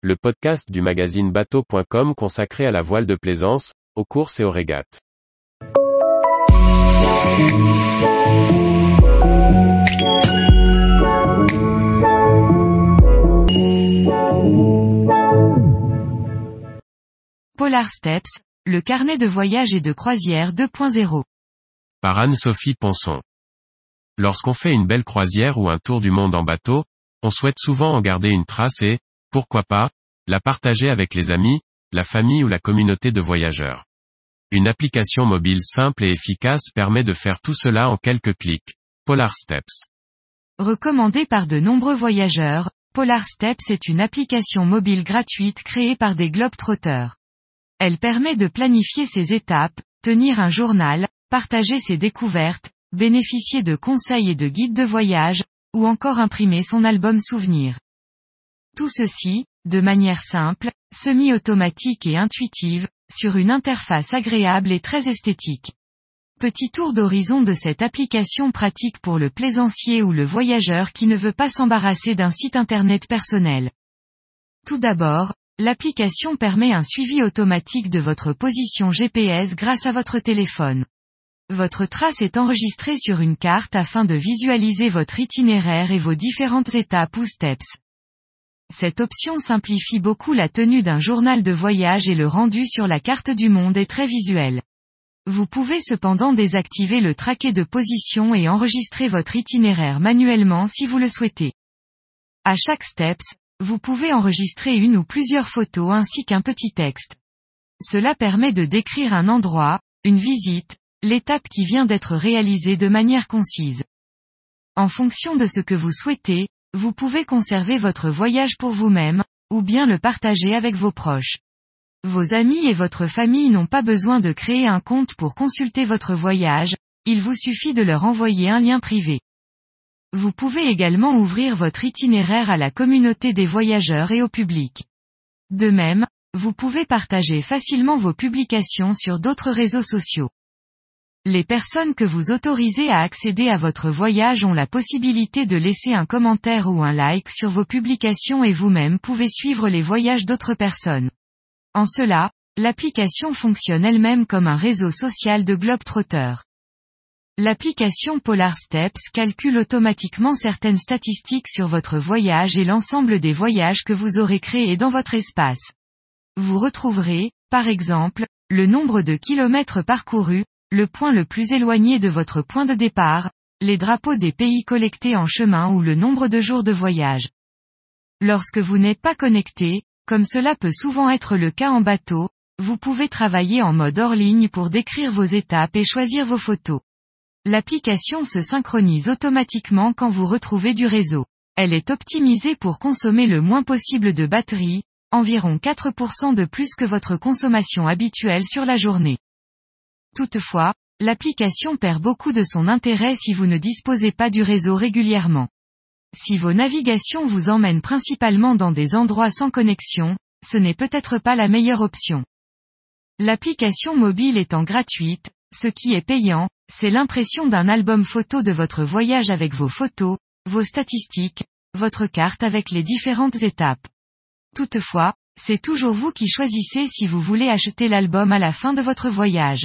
le podcast du magazine bateau.com consacré à la voile de plaisance, aux courses et aux régates. Polar Steps, le carnet de voyage et de croisière 2.0. Par Anne-Sophie Ponson. Lorsqu'on fait une belle croisière ou un tour du monde en bateau, on souhaite souvent en garder une trace et, pourquoi pas, la partager avec les amis, la famille ou la communauté de voyageurs. Une application mobile simple et efficace permet de faire tout cela en quelques clics. Polar Steps. Recommandée par de nombreux voyageurs, Polar Steps est une application mobile gratuite créée par des globetrotters. Elle permet de planifier ses étapes, tenir un journal, partager ses découvertes, bénéficier de conseils et de guides de voyage, ou encore imprimer son album souvenir. Tout ceci, de manière simple, semi-automatique et intuitive, sur une interface agréable et très esthétique. Petit tour d'horizon de cette application pratique pour le plaisancier ou le voyageur qui ne veut pas s'embarrasser d'un site internet personnel. Tout d'abord, l'application permet un suivi automatique de votre position GPS grâce à votre téléphone. Votre trace est enregistrée sur une carte afin de visualiser votre itinéraire et vos différentes étapes ou steps. Cette option simplifie beaucoup la tenue d'un journal de voyage et le rendu sur la carte du monde est très visuel. Vous pouvez cependant désactiver le traquet de position et enregistrer votre itinéraire manuellement si vous le souhaitez. À chaque steps, vous pouvez enregistrer une ou plusieurs photos ainsi qu'un petit texte. Cela permet de décrire un endroit, une visite, l'étape qui vient d'être réalisée de manière concise. En fonction de ce que vous souhaitez, vous pouvez conserver votre voyage pour vous-même, ou bien le partager avec vos proches. Vos amis et votre famille n'ont pas besoin de créer un compte pour consulter votre voyage, il vous suffit de leur envoyer un lien privé. Vous pouvez également ouvrir votre itinéraire à la communauté des voyageurs et au public. De même, vous pouvez partager facilement vos publications sur d'autres réseaux sociaux. Les personnes que vous autorisez à accéder à votre voyage ont la possibilité de laisser un commentaire ou un like sur vos publications et vous-même pouvez suivre les voyages d'autres personnes. En cela, l'application fonctionne elle-même comme un réseau social de Globetrotter. L'application Polar Steps calcule automatiquement certaines statistiques sur votre voyage et l'ensemble des voyages que vous aurez créés dans votre espace. Vous retrouverez, par exemple, le nombre de kilomètres parcourus, le point le plus éloigné de votre point de départ, les drapeaux des pays collectés en chemin ou le nombre de jours de voyage. Lorsque vous n'êtes pas connecté, comme cela peut souvent être le cas en bateau, vous pouvez travailler en mode hors ligne pour décrire vos étapes et choisir vos photos. L'application se synchronise automatiquement quand vous retrouvez du réseau. Elle est optimisée pour consommer le moins possible de batterie, environ 4% de plus que votre consommation habituelle sur la journée. Toutefois, l'application perd beaucoup de son intérêt si vous ne disposez pas du réseau régulièrement. Si vos navigations vous emmènent principalement dans des endroits sans connexion, ce n'est peut-être pas la meilleure option. L'application mobile étant gratuite, ce qui est payant, c'est l'impression d'un album photo de votre voyage avec vos photos, vos statistiques, votre carte avec les différentes étapes. Toutefois, c'est toujours vous qui choisissez si vous voulez acheter l'album à la fin de votre voyage.